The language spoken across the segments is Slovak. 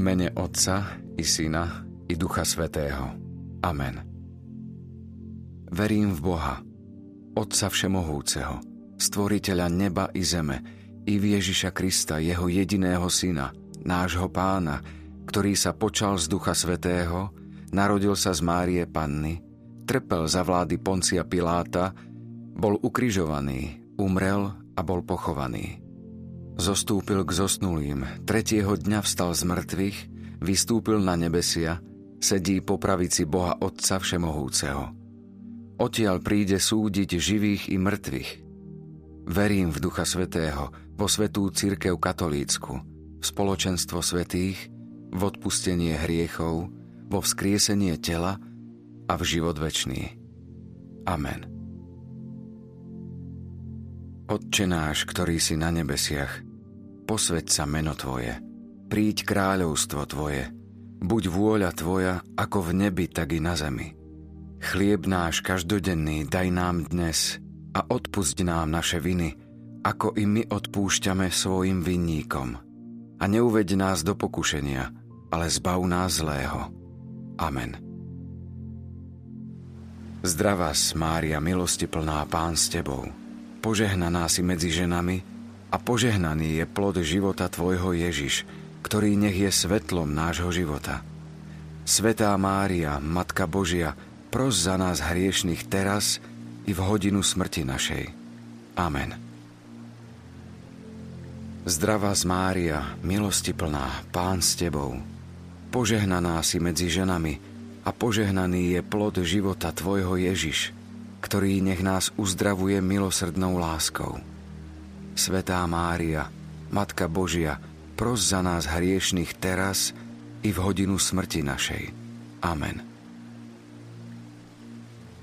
mene Otca i Syna i Ducha Svetého. Amen. Verím v Boha, Otca Všemohúceho, Stvoriteľa neba i zeme, i v Ježiša Krista, Jeho jediného Syna, nášho Pána, ktorý sa počal z Ducha Svetého, narodil sa z Márie Panny, trpel za vlády Poncia Piláta, bol ukrižovaný, umrel a bol pochovaný. Zostúpil k zosnulým, tretieho dňa vstal z mŕtvych, vystúpil na nebesia, sedí po pravici Boha Otca Všemohúceho. Odtiaľ príde súdiť živých i mŕtvych. Verím v Ducha Svetého, vo svetú církev katolícku, v spoločenstvo svetých, v odpustenie hriechov, vo vzkriesenie tela a v život večný. Amen. Otče náš, ktorý si na nebesiach, posveď sa meno Tvoje, príď kráľovstvo Tvoje, buď vôľa Tvoja ako v nebi, tak i na zemi. Chlieb náš každodenný daj nám dnes a odpusť nám naše viny, ako i my odpúšťame svojim vinníkom. A neuveď nás do pokušenia, ale zbav nás zlého. Amen. Zdravá Mária, milosti plná Pán s Tebou, požehnaná si medzi ženami a požehnaný je plod života Tvojho Ježiš, ktorý nech je svetlom nášho života. Svetá Mária, Matka Božia, pros za nás hriešných teraz i v hodinu smrti našej. Amen. Zdravá z Mária, milosti plná, Pán s Tebou, požehnaná si medzi ženami a požehnaný je plod života Tvojho Ježiš, ktorý nech nás uzdravuje milosrdnou láskou. Svetá Mária, Matka Božia, pros za nás hriešných teraz i v hodinu smrti našej. Amen.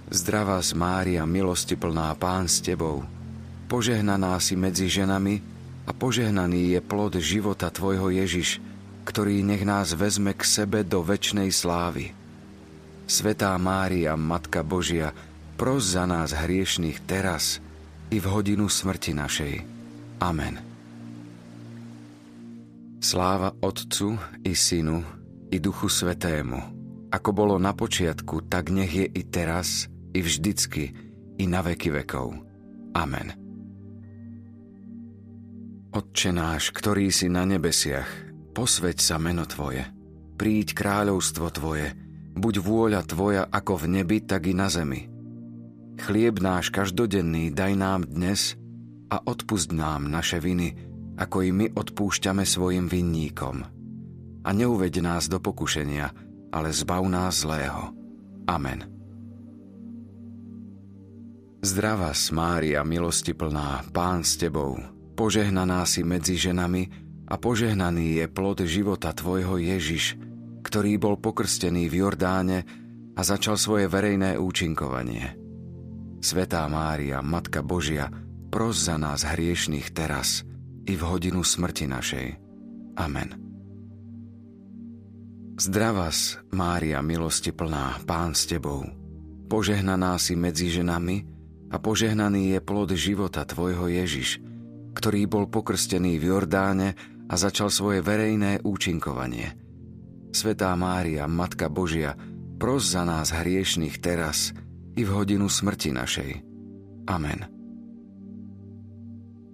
Zdravá z Mária, milosti plná Pán s Tebou, požehnaná si medzi ženami a požehnaný je plod života Tvojho Ježiš, ktorý nech nás vezme k sebe do väčšnej slávy. Svetá Mária, Matka Božia, pros za nás hriešných teraz i v hodinu smrti našej. Amen. Sláva Otcu i Synu i Duchu Svetému, ako bolo na počiatku, tak nech je i teraz, i vždycky, i na veky vekov. Amen. Otče náš, ktorý si na nebesiach, posveď sa meno Tvoje, príď kráľovstvo Tvoje, buď vôľa Tvoja ako v nebi, tak i na zemi. Chlieb náš každodenný daj nám dnes a odpust nám naše viny, ako i my odpúšťame svojim vinníkom. A neuveď nás do pokušenia, ale zbav nás zlého. Amen. Zdravá Mária, milosti plná, Pán s Tebou, požehnaná si medzi ženami a požehnaný je plod života Tvojho Ježiš, ktorý bol pokrstený v Jordáne a začal svoje verejné účinkovanie. Svetá Mária, Matka Božia, pros za nás hriešných teraz i v hodinu smrti našej. Amen. Zdravás, Mária, milosti plná, Pán s Tebou, požehnaná si medzi ženami a požehnaný je plod života Tvojho Ježiš, ktorý bol pokrstený v Jordáne a začal svoje verejné účinkovanie. Svetá Mária, Matka Božia, pros za nás hriešných teraz i v hodinu smrti našej. Amen.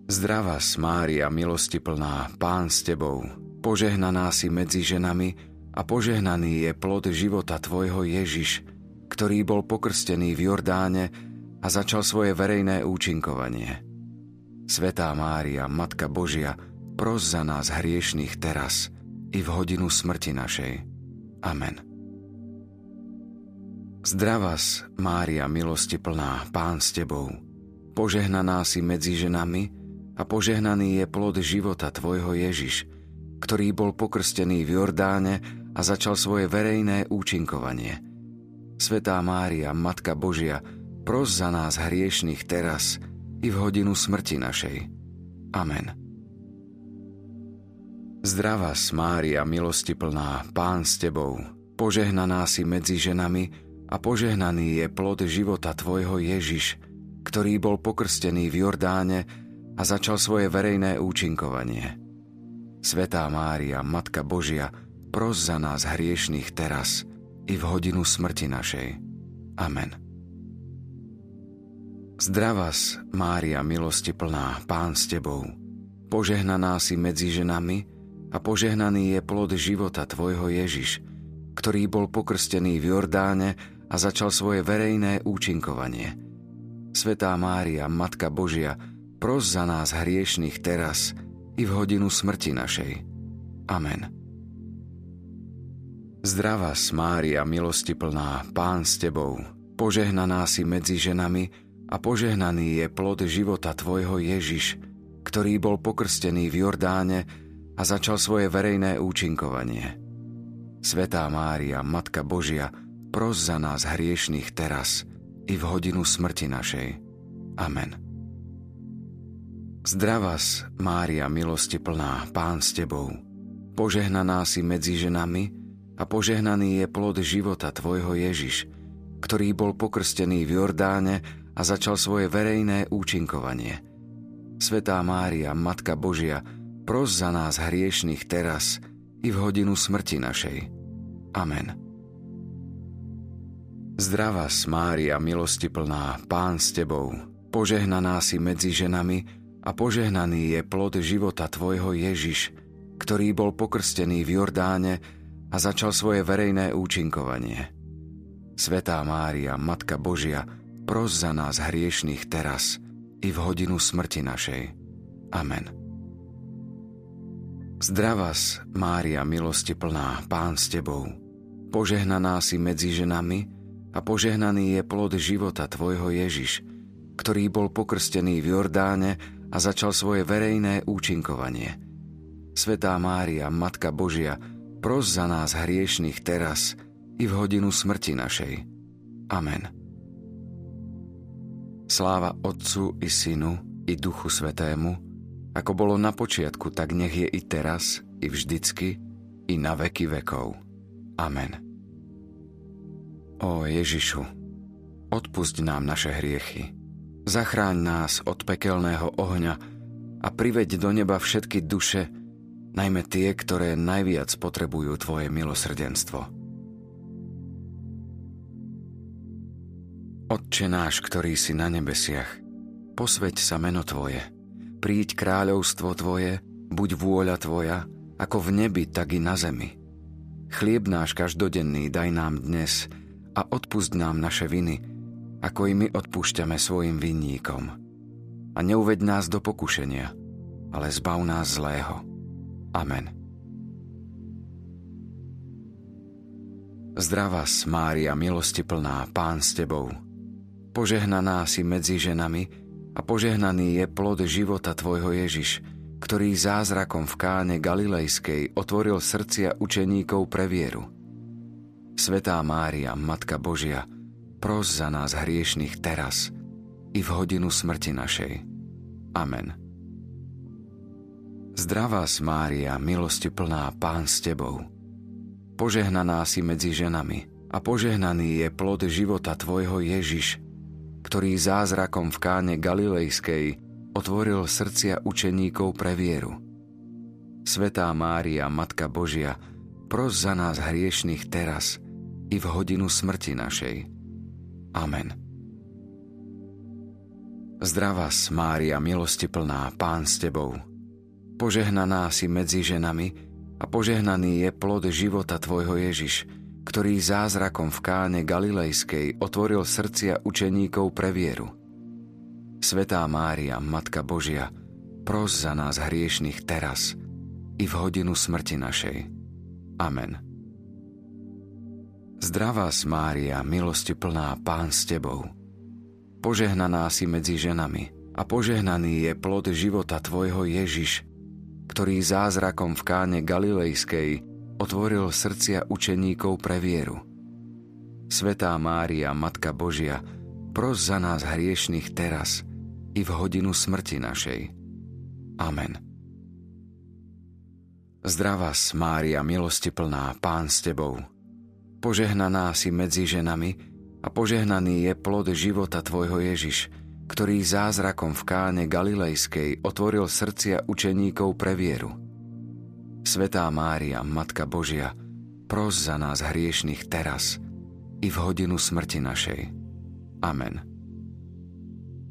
Zdravá Mária, milosti plná, Pán s Tebou, požehnaná si medzi ženami a požehnaný je plod života Tvojho Ježiš, ktorý bol pokrstený v Jordáne a začal svoje verejné účinkovanie. Svetá Mária, Matka Božia, pros za nás hriešných teraz i v hodinu smrti našej. Amen. Zdravás, Mária, milosti plná, Pán s Tebou, požehnaná si medzi ženami a požehnaný je plod života Tvojho Ježiš, ktorý bol pokrstený v Jordáne a začal svoje verejné účinkovanie. Svetá Mária, Matka Božia, pros za nás hriešných teraz i v hodinu smrti našej. Amen. Zdravá Mária, milosti plná, Pán s Tebou, požehnaná si medzi ženami a požehnaný je plod života Tvojho Ježiš, ktorý bol pokrstený v Jordáne a začal svoje verejné účinkovanie. Svetá Mária, Matka Božia, pros za nás hriešných teraz i v hodinu smrti našej. Amen. Zdravás, Mária, milosti plná, Pán s Tebou, požehnaná si medzi ženami a požehnaný je plod života Tvojho Ježiš, ktorý bol pokrstený v Jordáne a začal svoje verejné účinkovanie. Svetá Mária, Matka Božia, pros za nás hriešných teraz i v hodinu smrti našej. Amen. Zdravá Mária, milosti plná, Pán s Tebou, požehnaná si medzi ženami a požehnaný je plod života Tvojho Ježiš, ktorý bol pokrstený v Jordáne a začal svoje verejné účinkovanie. Svetá Mária, Matka Božia, pros za nás hriešných teraz i v hodinu smrti našej. Amen. Zdravás, Mária, milosti plná, Pán s Tebou, požehnaná si medzi ženami a požehnaný je plod života Tvojho Ježiš, ktorý bol pokrstený v Jordáne a začal svoje verejné účinkovanie. Svetá Mária, Matka Božia, pros za nás hriešných teraz i v hodinu smrti našej. Amen. Zdravá Mária, milosti plná, Pán s Tebou, požehnaná si medzi ženami a požehnaný je plod života Tvojho Ježiš, ktorý bol pokrstený v Jordáne a začal svoje verejné účinkovanie. Svetá Mária, Matka Božia, pros za nás hriešných teraz i v hodinu smrti našej. Amen. Zdravás, Mária, milosti plná, Pán s Tebou, požehnaná si medzi ženami a požehnaný je plod života Tvojho Ježiš, ktorý bol pokrstený v Jordáne a začal svoje verejné účinkovanie. Svetá Mária, Matka Božia, pros za nás hriešných teraz i v hodinu smrti našej. Amen. Sláva Otcu i Synu i Duchu Svetému, ako bolo na počiatku, tak nech je i teraz, i vždycky, i na veky vekov. Amen. O Ježišu, odpusť nám naše hriechy, zachráň nás od pekelného ohňa a priveď do neba všetky duše, najmä tie, ktoré najviac potrebujú Tvoje milosrdenstvo. Otče náš, ktorý si na nebesiach, posveď sa meno Tvoje – príď kráľovstvo Tvoje, buď vôľa Tvoja, ako v nebi, tak i na zemi. Chlieb náš každodenný daj nám dnes a odpust nám naše viny, ako i my odpúšťame svojim vinníkom. A neuved nás do pokušenia, ale zbav nás zlého. Amen. Zdravá Mária, milosti plná, Pán s Tebou. Požehnaná si medzi ženami, a požehnaný je plod života Tvojho Ježiš, ktorý zázrakom v káne Galilejskej otvoril srdcia učeníkov pre vieru. Svetá Mária, Matka Božia, pros za nás hriešných teraz i v hodinu smrti našej. Amen. Zdravá Mária, milosti plná, Pán s Tebou. Požehnaná si medzi ženami a požehnaný je plod života Tvojho Ježiš, ktorý zázrakom v káne Galilejskej otvoril srdcia učeníkov pre vieru. Svetá Mária, Matka Božia, pros za nás hriešných teraz i v hodinu smrti našej. Amen. Zdravá Mária, milosti plná, Pán s Tebou. Požehnaná si medzi ženami a požehnaný je plod života Tvojho Ježiš, ktorý zázrakom v káne Galilejskej otvoril srdcia učeníkov pre vieru. Svetá Mária, Matka Božia, pros za nás hriešných teraz i v hodinu smrti našej. Amen. Zdravá Mária, milosti plná, Pán s Tebou. Požehnaná si medzi ženami a požehnaný je plod života Tvojho Ježiš, ktorý zázrakom v káne Galilejskej otvoril srdcia učeníkov pre vieru. Svetá Mária, Matka Božia, pros za nás hriešných teraz i v hodinu smrti našej. Amen. Zdravá Mária, milosti plná, Pán s Tebou. Požehnaná si medzi ženami a požehnaný je plod života Tvojho Ježiš, ktorý zázrakom v káne Galilejskej otvoril srdcia učeníkov pre vieru. Svetá Mária, Matka Božia, pros za nás hriešných teraz i v hodinu smrti našej. Amen.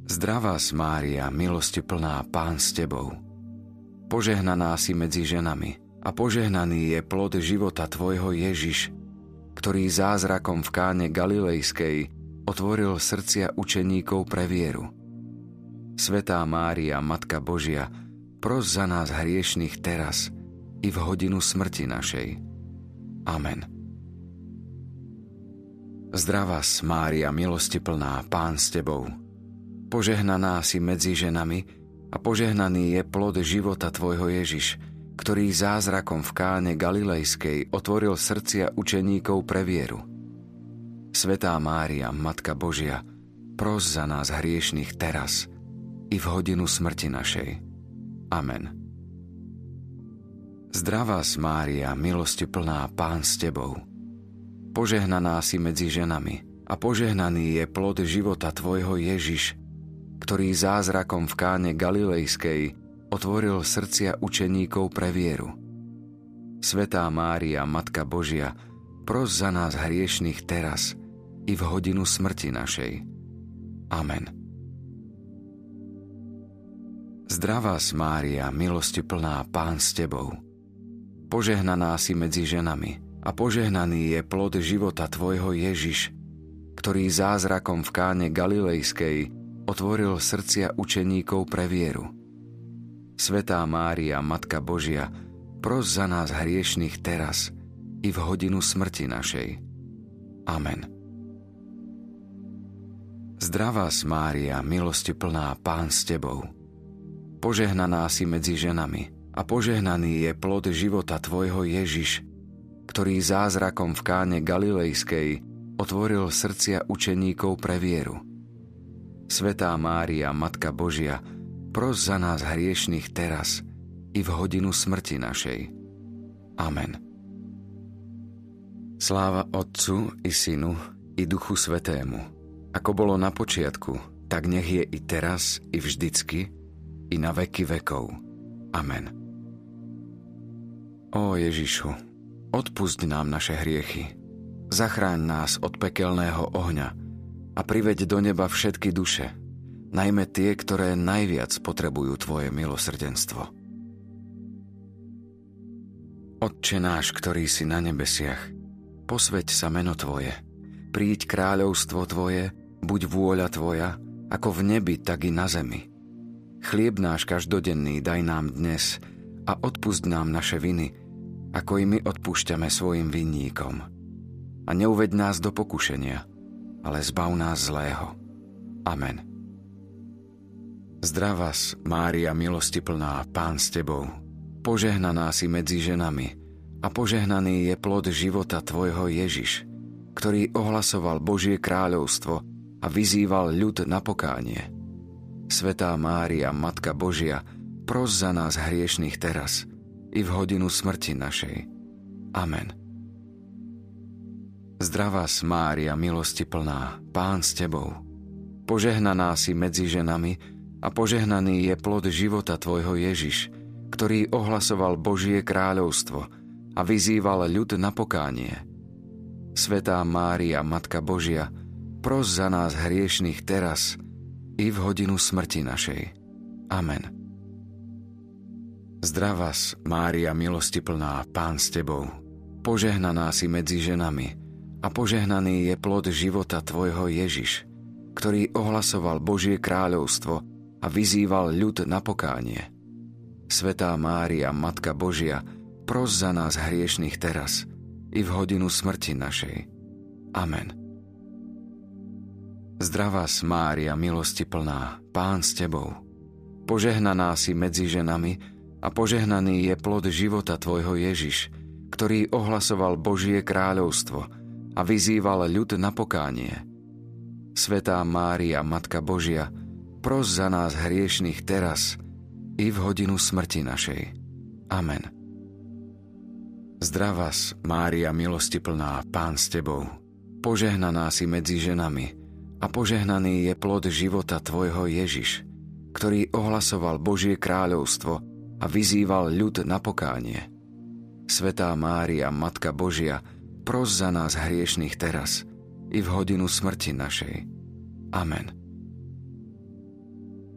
Zdravá Mária, milosti plná, Pán s Tebou. Požehnaná si medzi ženami a požehnaný je plod života Tvojho Ježiš, ktorý zázrakom v káne Galilejskej otvoril srdcia učeníkov pre vieru. Svetá Mária, Matka Božia, pros za nás hriešných teraz i v hodinu smrti našej. Amen. Zdravá Mária, milosti plná, Pán s Tebou. Požehnaná si medzi ženami a požehnaný je plod života Tvojho Ježiš, ktorý zázrakom v káne Galilejskej otvoril srdcia učeníkov pre vieru. Svetá Mária, Matka Božia, pros za nás hriešných teraz i v hodinu smrti našej. Amen. Zdravá Mária, milosti plná, Pán s Tebou Požehnaná si medzi ženami a požehnaný je plod života Tvojho Ježiš, ktorý zázrakom v káne Galilejskej otvoril srdcia učeníkov pre vieru. Svetá Mária, Matka Božia, pros za nás hriešných teraz i v hodinu smrti našej. Amen. Zdravá Mária, milosti plná, Pán s Tebou. Požehnaná si medzi ženami a požehnaný je plod života Tvojho Ježiš, ktorý zázrakom v káne Galilejskej otvoril srdcia učeníkov pre vieru. Svetá Mária, Matka Božia, pros za nás hriešných teraz i v hodinu smrti našej. Amen. Zdravá Mária, milosti plná, Pán s Tebou. Požehnaná si medzi ženami a požehnaný je plod života Tvojho Ježiš, ktorý zázrakom v káne Galilejskej otvoril srdcia učeníkov pre vieru. Svetá Mária, Matka Božia, pros za nás hriešných teraz i v hodinu smrti našej. Amen. Sláva Otcu i Synu i Duchu Svetému, ako bolo na počiatku, tak nech je i teraz, i vždycky, i na veky vekov. Amen. Ó Ježišu, Odpusť nám naše hriechy. Zachráň nás od pekelného ohňa a priveď do neba všetky duše, najmä tie, ktoré najviac potrebujú Tvoje milosrdenstvo. Otče náš, ktorý si na nebesiach, posveď sa meno Tvoje, príď kráľovstvo Tvoje, buď vôľa Tvoja, ako v nebi, tak i na zemi. Chlieb náš každodenný daj nám dnes a odpust nám naše viny, ako i my odpúšťame svojim vinníkom. A neuved nás do pokušenia, ale zbav nás zlého. Amen. Zdravás, Mária milosti plná, Pán s Tebou, požehnaná si medzi ženami a požehnaný je plod života Tvojho Ježiš, ktorý ohlasoval Božie kráľovstvo a vyzýval ľud na pokánie. Svetá Mária, Matka Božia, pros za nás hriešných teraz – i v hodinu smrti našej. Amen. Zdravá Mária, milosti plná, Pán s Tebou. Požehnaná si medzi ženami a požehnaný je plod života Tvojho Ježiš, ktorý ohlasoval Božie kráľovstvo a vyzýval ľud na pokánie. Svetá Mária, Matka Božia, pros za nás hriešných teraz i v hodinu smrti našej. Amen. Zdravás, Mária milosti plná, Pán s Tebou. Požehnaná si medzi ženami a požehnaný je plod života Tvojho Ježiš, ktorý ohlasoval Božie kráľovstvo a vyzýval ľud na pokánie. Svetá Mária, Matka Božia, pros za nás hriešných teraz i v hodinu smrti našej. Amen. Zdravá Mária, milosti plná, Pán s Tebou. Požehnaná si medzi ženami a požehnaný je plod života Tvojho Ježiš, ktorý ohlasoval Božie kráľovstvo a vyzýval ľud na pokánie. Svetá Mária, Matka Božia, pros za nás hriešných teraz i v hodinu smrti našej. Amen. Zdravás, Mária milosti plná, Pán s Tebou, požehnaná si medzi ženami a požehnaný je plod života Tvojho Ježiš, ktorý ohlasoval Božie kráľovstvo a vyzýval ľud na pokánie. Svetá Mária, Matka Božia, pros za nás hriešných teraz i v hodinu smrti našej. Amen.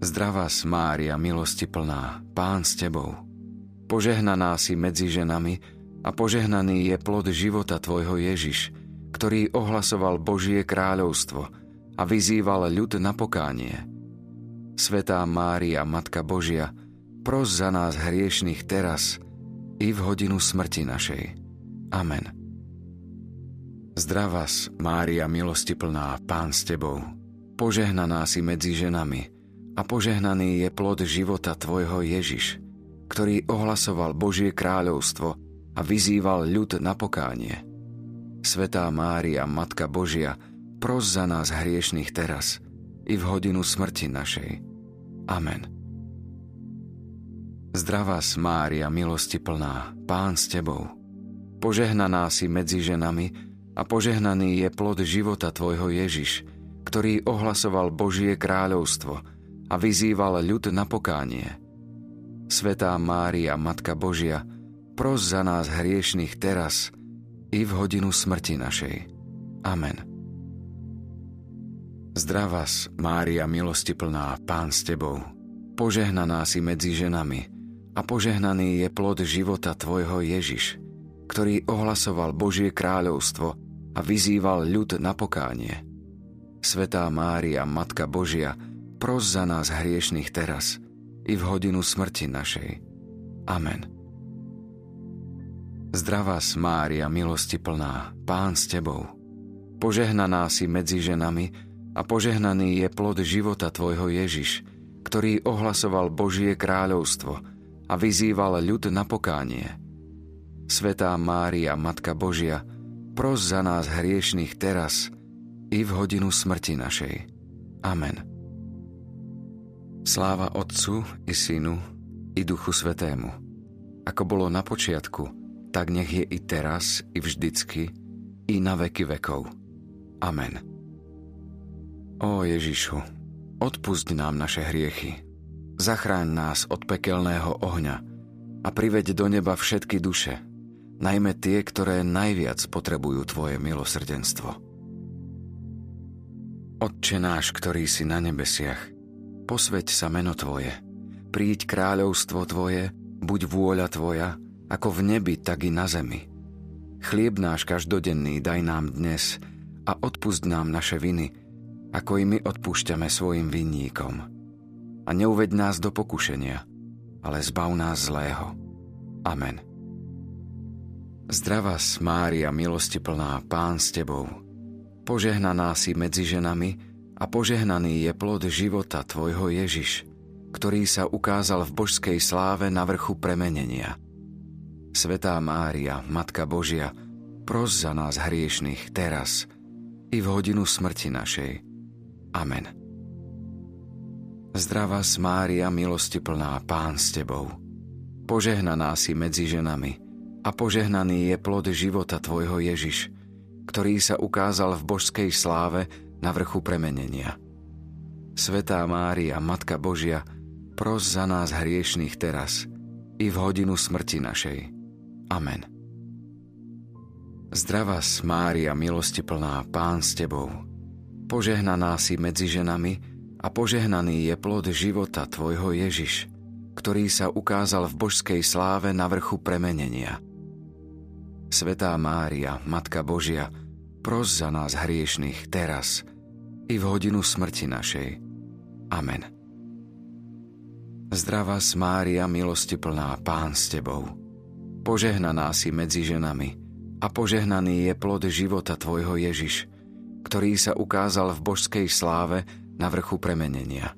Zdravá Mária, milosti plná, Pán s Tebou. Požehnaná si medzi ženami a požehnaný je plod života Tvojho Ježiš, ktorý ohlasoval Božie kráľovstvo a vyzýval ľud na pokánie. Svetá Mária, Matka Božia, pros za nás hriešných teraz i v hodinu smrti našej. Amen. Zdravás, Mária, milosti plná, Pán s Tebou. Požehnaná si medzi ženami a požehnaný je plod života Tvojho Ježiš, ktorý ohlasoval Božie kráľovstvo a vyzýval ľud na pokánie. Svetá Mária, Matka Božia, pros za nás hriešných teraz i v hodinu smrti našej. Amen. Zdravá Mária, milosti plná, Pán s Tebou. Požehnaná si medzi ženami a požehnaný je plod života Tvojho Ježiš, ktorý ohlasoval Božie kráľovstvo – a vyzýval ľud na pokánie. Svetá Mária, Matka Božia, pros za nás hriešných teraz i v hodinu smrti našej. Amen. Zdravás, Mária, milosti plná, Pán s Tebou. Požehnaná si medzi ženami a požehnaný je plod života Tvojho Ježiš, ktorý ohlasoval Božie kráľovstvo a vyzýval ľud na pokánie. Svetá Mária, Matka Božia, pros za nás hriešných teraz i v hodinu smrti našej. Amen. Zdravá Mária, milosti plná, Pán s Tebou. Požehnaná si medzi ženami a požehnaný je plod života Tvojho Ježiš, ktorý ohlasoval Božie kráľovstvo a vyzýval ľud na pokánie. Svetá Mária, Matka Božia, pros za nás hriešných teraz i v hodinu smrti našej. Amen. Sláva Otcu i Synu i Duchu Svetému, ako bolo na počiatku, tak nech je i teraz, i vždycky, i na veky vekov. Amen. Ó Ježišu, odpusť nám naše hriechy, zachráň nás od pekelného ohňa a priveď do neba všetky duše, najmä tie, ktoré najviac potrebujú Tvoje milosrdenstvo. Otče náš, ktorý si na nebesiach, posveď sa meno Tvoje, príď kráľovstvo Tvoje, buď vôľa Tvoja, ako v nebi, tak i na zemi. Chlieb náš každodenný daj nám dnes a odpust nám naše viny, ako i my odpúšťame svojim vinníkom. A neuved nás do pokušenia, ale zbav nás zlého. Amen. Zdravá Mária, milosti plná, Pán s Tebou. Požehnaná si medzi ženami a požehnaný je plod života Tvojho Ježiš, ktorý sa ukázal v božskej sláve na vrchu premenenia. Svetá Mária, Matka Božia, pros za nás hriešných teraz i v hodinu smrti našej. Amen. Zdravá Mária, milosti plná, Pán s Tebou. Požehnaná si medzi ženami a požehnaný je plod života Tvojho Ježiš, ktorý sa ukázal v božskej sláve na vrchu premenenia. Svetá Mária, Matka Božia, pros za nás hriešných teraz i v hodinu smrti našej. Amen. Zdravá Mária, milosti plná, Pán s Tebou. Požehnaná si medzi ženami a požehnaný je plod života Tvojho Ježiš, ktorý sa ukázal v božskej sláve na vrchu premenenia. Svetá Mária, Matka Božia, pros za nás hriešných teraz i v hodinu smrti našej. Amen. Zdravá Mária, milosti plná, Pán s Tebou. Požehnaná si medzi ženami a požehnaný je plod života Tvojho Ježiš, ktorý sa ukázal v božskej sláve na vrchu premenenia.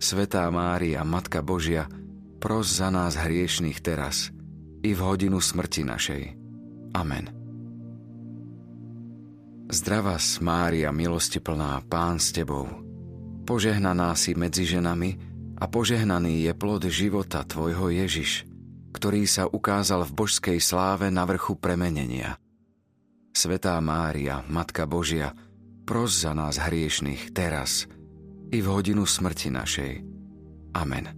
Svetá Mária, Matka Božia, pros za nás hriešných teraz, i v hodinu smrti našej. Amen. Zdravá Mária, milosti plná, Pán s Tebou. Požehnaná si medzi ženami a požehnaný je plod života Tvojho Ježiš, ktorý sa ukázal v božskej sláve na vrchu premenenia. Svetá Mária, Matka Božia, pros za nás hriešných teraz i v hodinu smrti našej. Amen.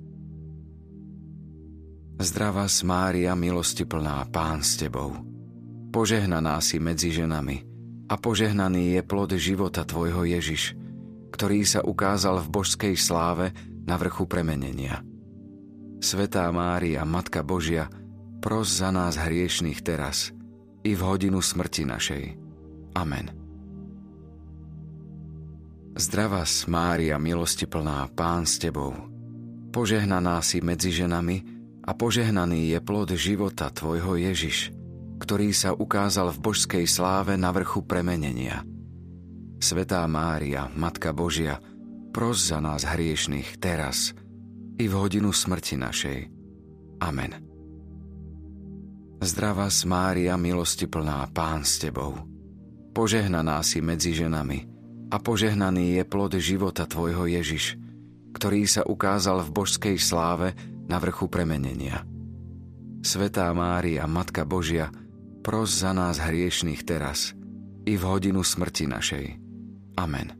Zdravá Mária, milosti plná, Pán s Tebou. Požehnaná si medzi ženami a požehnaný je plod života Tvojho Ježiš, ktorý sa ukázal v božskej sláve na vrchu premenenia. Svetá Mária, Matka Božia, pros za nás hriešných teraz i v hodinu smrti našej. Amen. Zdravá Mária, milosti plná, Pán s Tebou. Požehnaná si medzi ženami a požehnaný je plod života Tvojho Ježiš, ktorý sa ukázal v božskej sláve na vrchu premenenia. Svetá Mária, Matka Božia, pros za nás hriešných teraz i v hodinu smrti našej. Amen. Zdravá Mária, milosti plná, Pán s Tebou. Požehnaná si medzi ženami a požehnaný je plod života Tvojho Ježiš, ktorý sa ukázal v božskej sláve na vrchu premenenia. Svetá Mária, Matka Božia, pros za nás hriešných teraz i v hodinu smrti našej. Amen.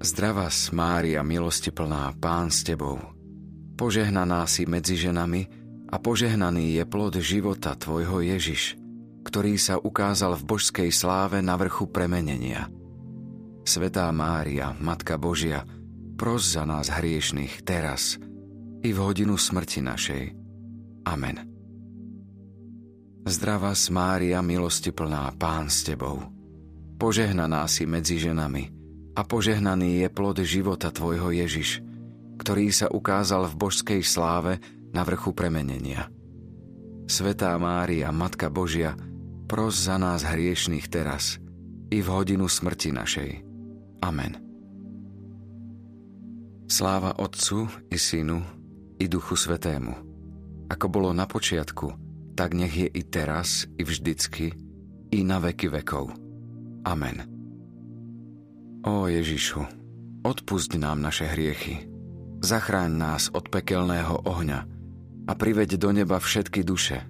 Zdravá Mária, milosti plná, Pán s Tebou. Požehnaná si medzi ženami a požehnaný je plod života Tvojho Ježiš, ktorý sa ukázal v božskej sláve na vrchu premenenia. Svetá Mária, Matka Božia, pros za nás hriešných teraz i v hodinu smrti našej. Amen. Zdravá Mária, milosti plná, Pán s Tebou. Požehnaná si medzi ženami a požehnaný je plod života Tvojho Ježiš, ktorý sa ukázal v božskej sláve na vrchu premenenia. Svetá Mária, Matka Božia, pros za nás hriešných teraz i v hodinu smrti našej. Amen. Sláva Otcu i Synu i Duchu Svetému. Ako bolo na počiatku, tak nech je i teraz, i vždycky, i na veky vekov. Amen. Ó Ježišu, odpusť nám naše hriechy, zachráň nás od pekelného ohňa a priveď do neba všetky duše,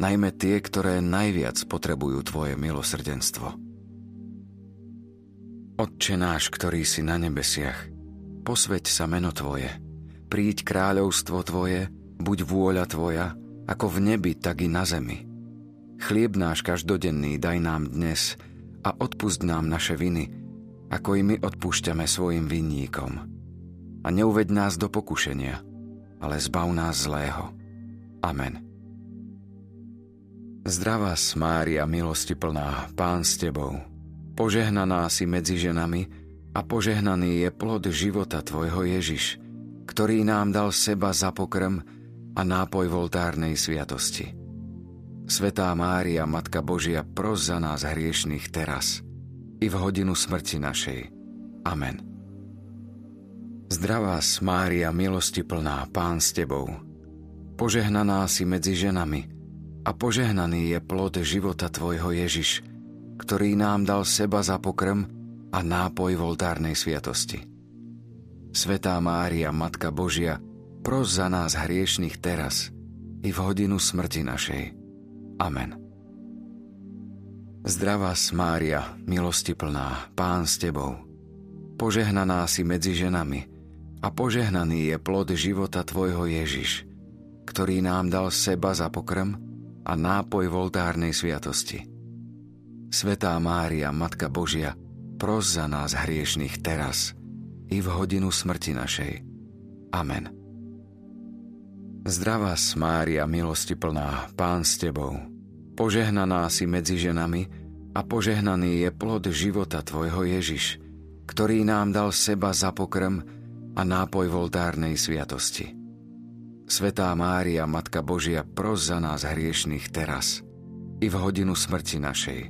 najmä tie, ktoré najviac potrebujú Tvoje milosrdenstvo. Otče náš, ktorý si na nebesiach, posveď sa meno Tvoje – príď kráľovstvo Tvoje, buď vôľa Tvoja, ako v nebi, tak i na zemi. Chlieb náš každodenný daj nám dnes a odpust nám naše viny, ako i my odpúšťame svojim vinníkom. A neuveď nás do pokušenia, ale zbav nás zlého. Amen. Zdravá Mária, milosti plná, Pán s Tebou. Požehnaná si medzi ženami a požehnaný je plod života Tvojho Ježiš, ktorý nám dal seba za pokrm a nápoj voltárnej sviatosti. Svetá Mária, Matka Božia, pros za nás hriešných teraz i v hodinu smrti našej. Amen. Zdravá Mária, milosti plná, Pán s Tebou. Požehnaná si medzi ženami a požehnaný je plod života Tvojho Ježiš, ktorý nám dal seba za pokrm a nápoj voltárnej sviatosti. Svetá Mária, Matka Božia, pros za nás hriešných teraz i v hodinu smrti našej. Amen. Zdravá Mária, milosti plná, Pán s Tebou. Požehnaná si medzi ženami a požehnaný je plod života Tvojho Ježiš, ktorý nám dal seba za pokrm a nápoj voltárnej sviatosti. Svetá Mária, Matka Božia, pros za nás hriešných teraz – i v hodinu smrti našej. Amen. Zdravá Mária, milosti plná, Pán s Tebou. Požehnaná si medzi ženami a požehnaný je plod života Tvojho Ježiš, ktorý nám dal seba za pokrm a nápoj voltárnej sviatosti. Svetá Mária, Matka Božia, pros za nás hriešných teraz i v hodinu smrti našej.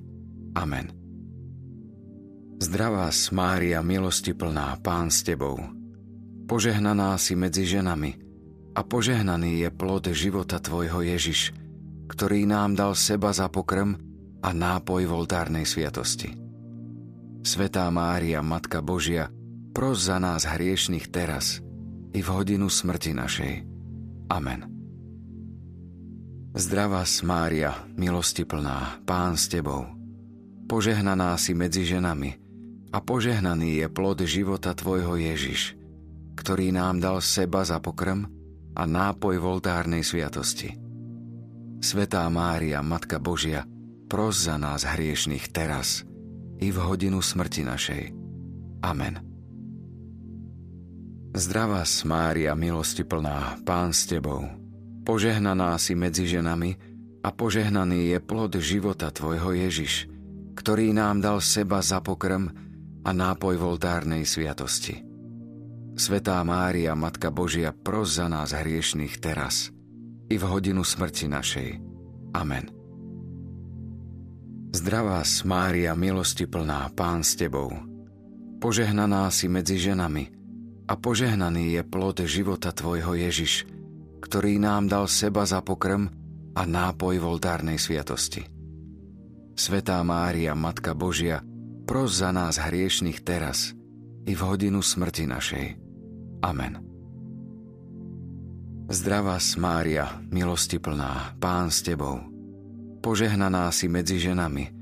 Amen. Zdravá Mária, milosti plná, Pán s Tebou. Požehnaná si medzi ženami a požehnaný je plod života Tvojho Ježiš, ktorý nám dal seba za pokrm a nápoj voltárnej sviatosti. Svetá Mária, Matka Božia, pros za nás hriešných teraz i v hodinu smrti našej. Amen. Zdravá Mária, milosti plná, Pán s Tebou. Požehnaná si medzi ženami a požehnaný je plod života Tvojho Ježiš, ktorý nám dal seba za pokrm a nápoj voltárnej sviatosti. Svetá Mária, Matka Božia, pros za nás hriešných teraz i v hodinu smrti našej. Amen. Zdravá Mária, milosti plná, Pán s Tebou, požehnaná si medzi ženami a požehnaný je plod života Tvojho Ježiš, ktorý nám dal seba za pokrm a nápoj voltárnej sviatosti. Svetá Mária, Matka Božia, pros za nás hriešných teraz i v hodinu smrti našej. Amen. Zdravá Mária, milosti plná, Pán s Tebou, požehnaná si medzi ženami a požehnaný je plod života Tvojho Ježiš, ktorý nám dal seba za pokrm a nápoj voltárnej sviatosti. Svetá Mária, Matka Božia, pros za nás hriešných teraz i v hodinu smrti našej. Amen. Zdravá Mária, milosti plná, Pán s Tebou, požehnaná si medzi ženami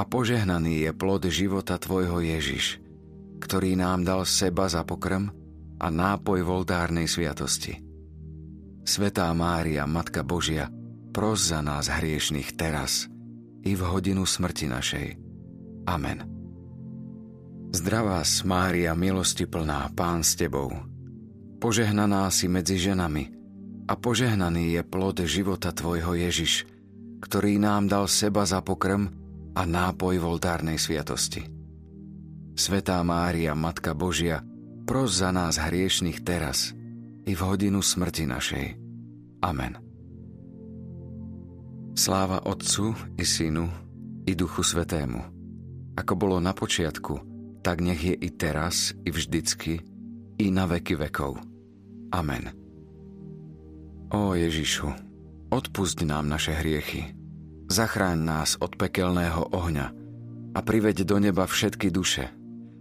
a požehnaný je plod života Tvojho Ježiš, ktorý nám dal seba za pokrm a nápoj voltárnej sviatosti. Svetá Mária, Matka Božia, pros za nás hriešných teraz i v hodinu smrti našej. Amen. Zdravá Mária, milosti plná, Pán s Tebou, Požehnaná si medzi ženami a požehnaný je plod života Tvojho Ježiš, ktorý nám dal seba za pokrm a nápoj voltárnej sviatosti. Svetá Mária, Matka Božia, pros za nás hriešných teraz i v hodinu smrti našej. Amen. Sláva Otcu i Synu i Duchu Svetému, ako bolo na počiatku, tak nech je i teraz, i vždycky, i na veky vekov. Amen. Ó Ježišu, odpusť nám naše hriechy, zachráň nás od pekelného ohňa a priveď do neba všetky duše,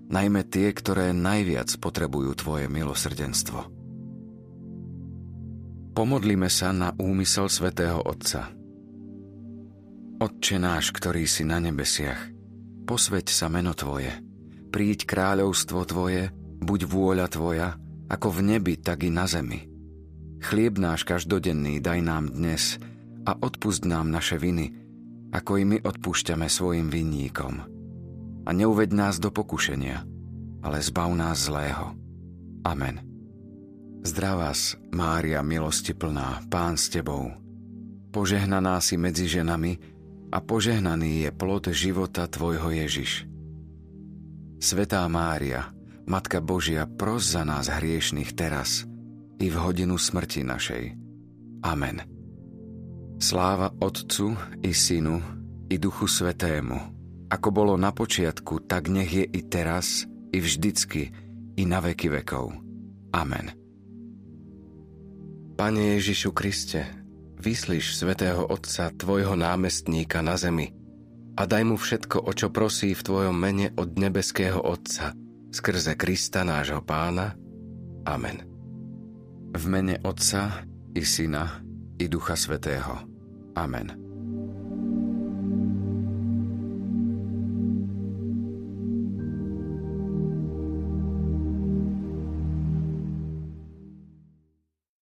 najmä tie, ktoré najviac potrebujú Tvoje milosrdenstvo. Pomodlíme sa na úmysel svätého Otca. Otče náš, ktorý si na nebesiach, posveď sa meno Tvoje, príď kráľovstvo Tvoje, buď vôľa Tvoja, ako v nebi, tak i na zemi. Chlieb náš každodenný daj nám dnes a odpust nám naše viny, ako i my odpúšťame svojim vinníkom. A neuved nás do pokušenia, ale zbav nás zlého. Amen. Zdravás, Mária, milosti plná, Pán s Tebou. Požehnaná si medzi ženami a požehnaný je plod života Tvojho Ježiš. Svetá Mária, Matka Božia, pros za nás hriešných teraz i v hodinu smrti našej. Amen. Sláva Otcu i Synu i Duchu Svetému, ako bolo na počiatku, tak nech je i teraz, i vždycky, i na veky vekov. Amen. Pane Ježišu Kriste, vyslíš svätého Otca, Tvojho námestníka na zemi a daj mu všetko, o čo prosí v Tvojom mene od nebeského Otca – skrze Krista nášho pána. Amen. V mene Otca i Syna i Ducha Svetého. Amen.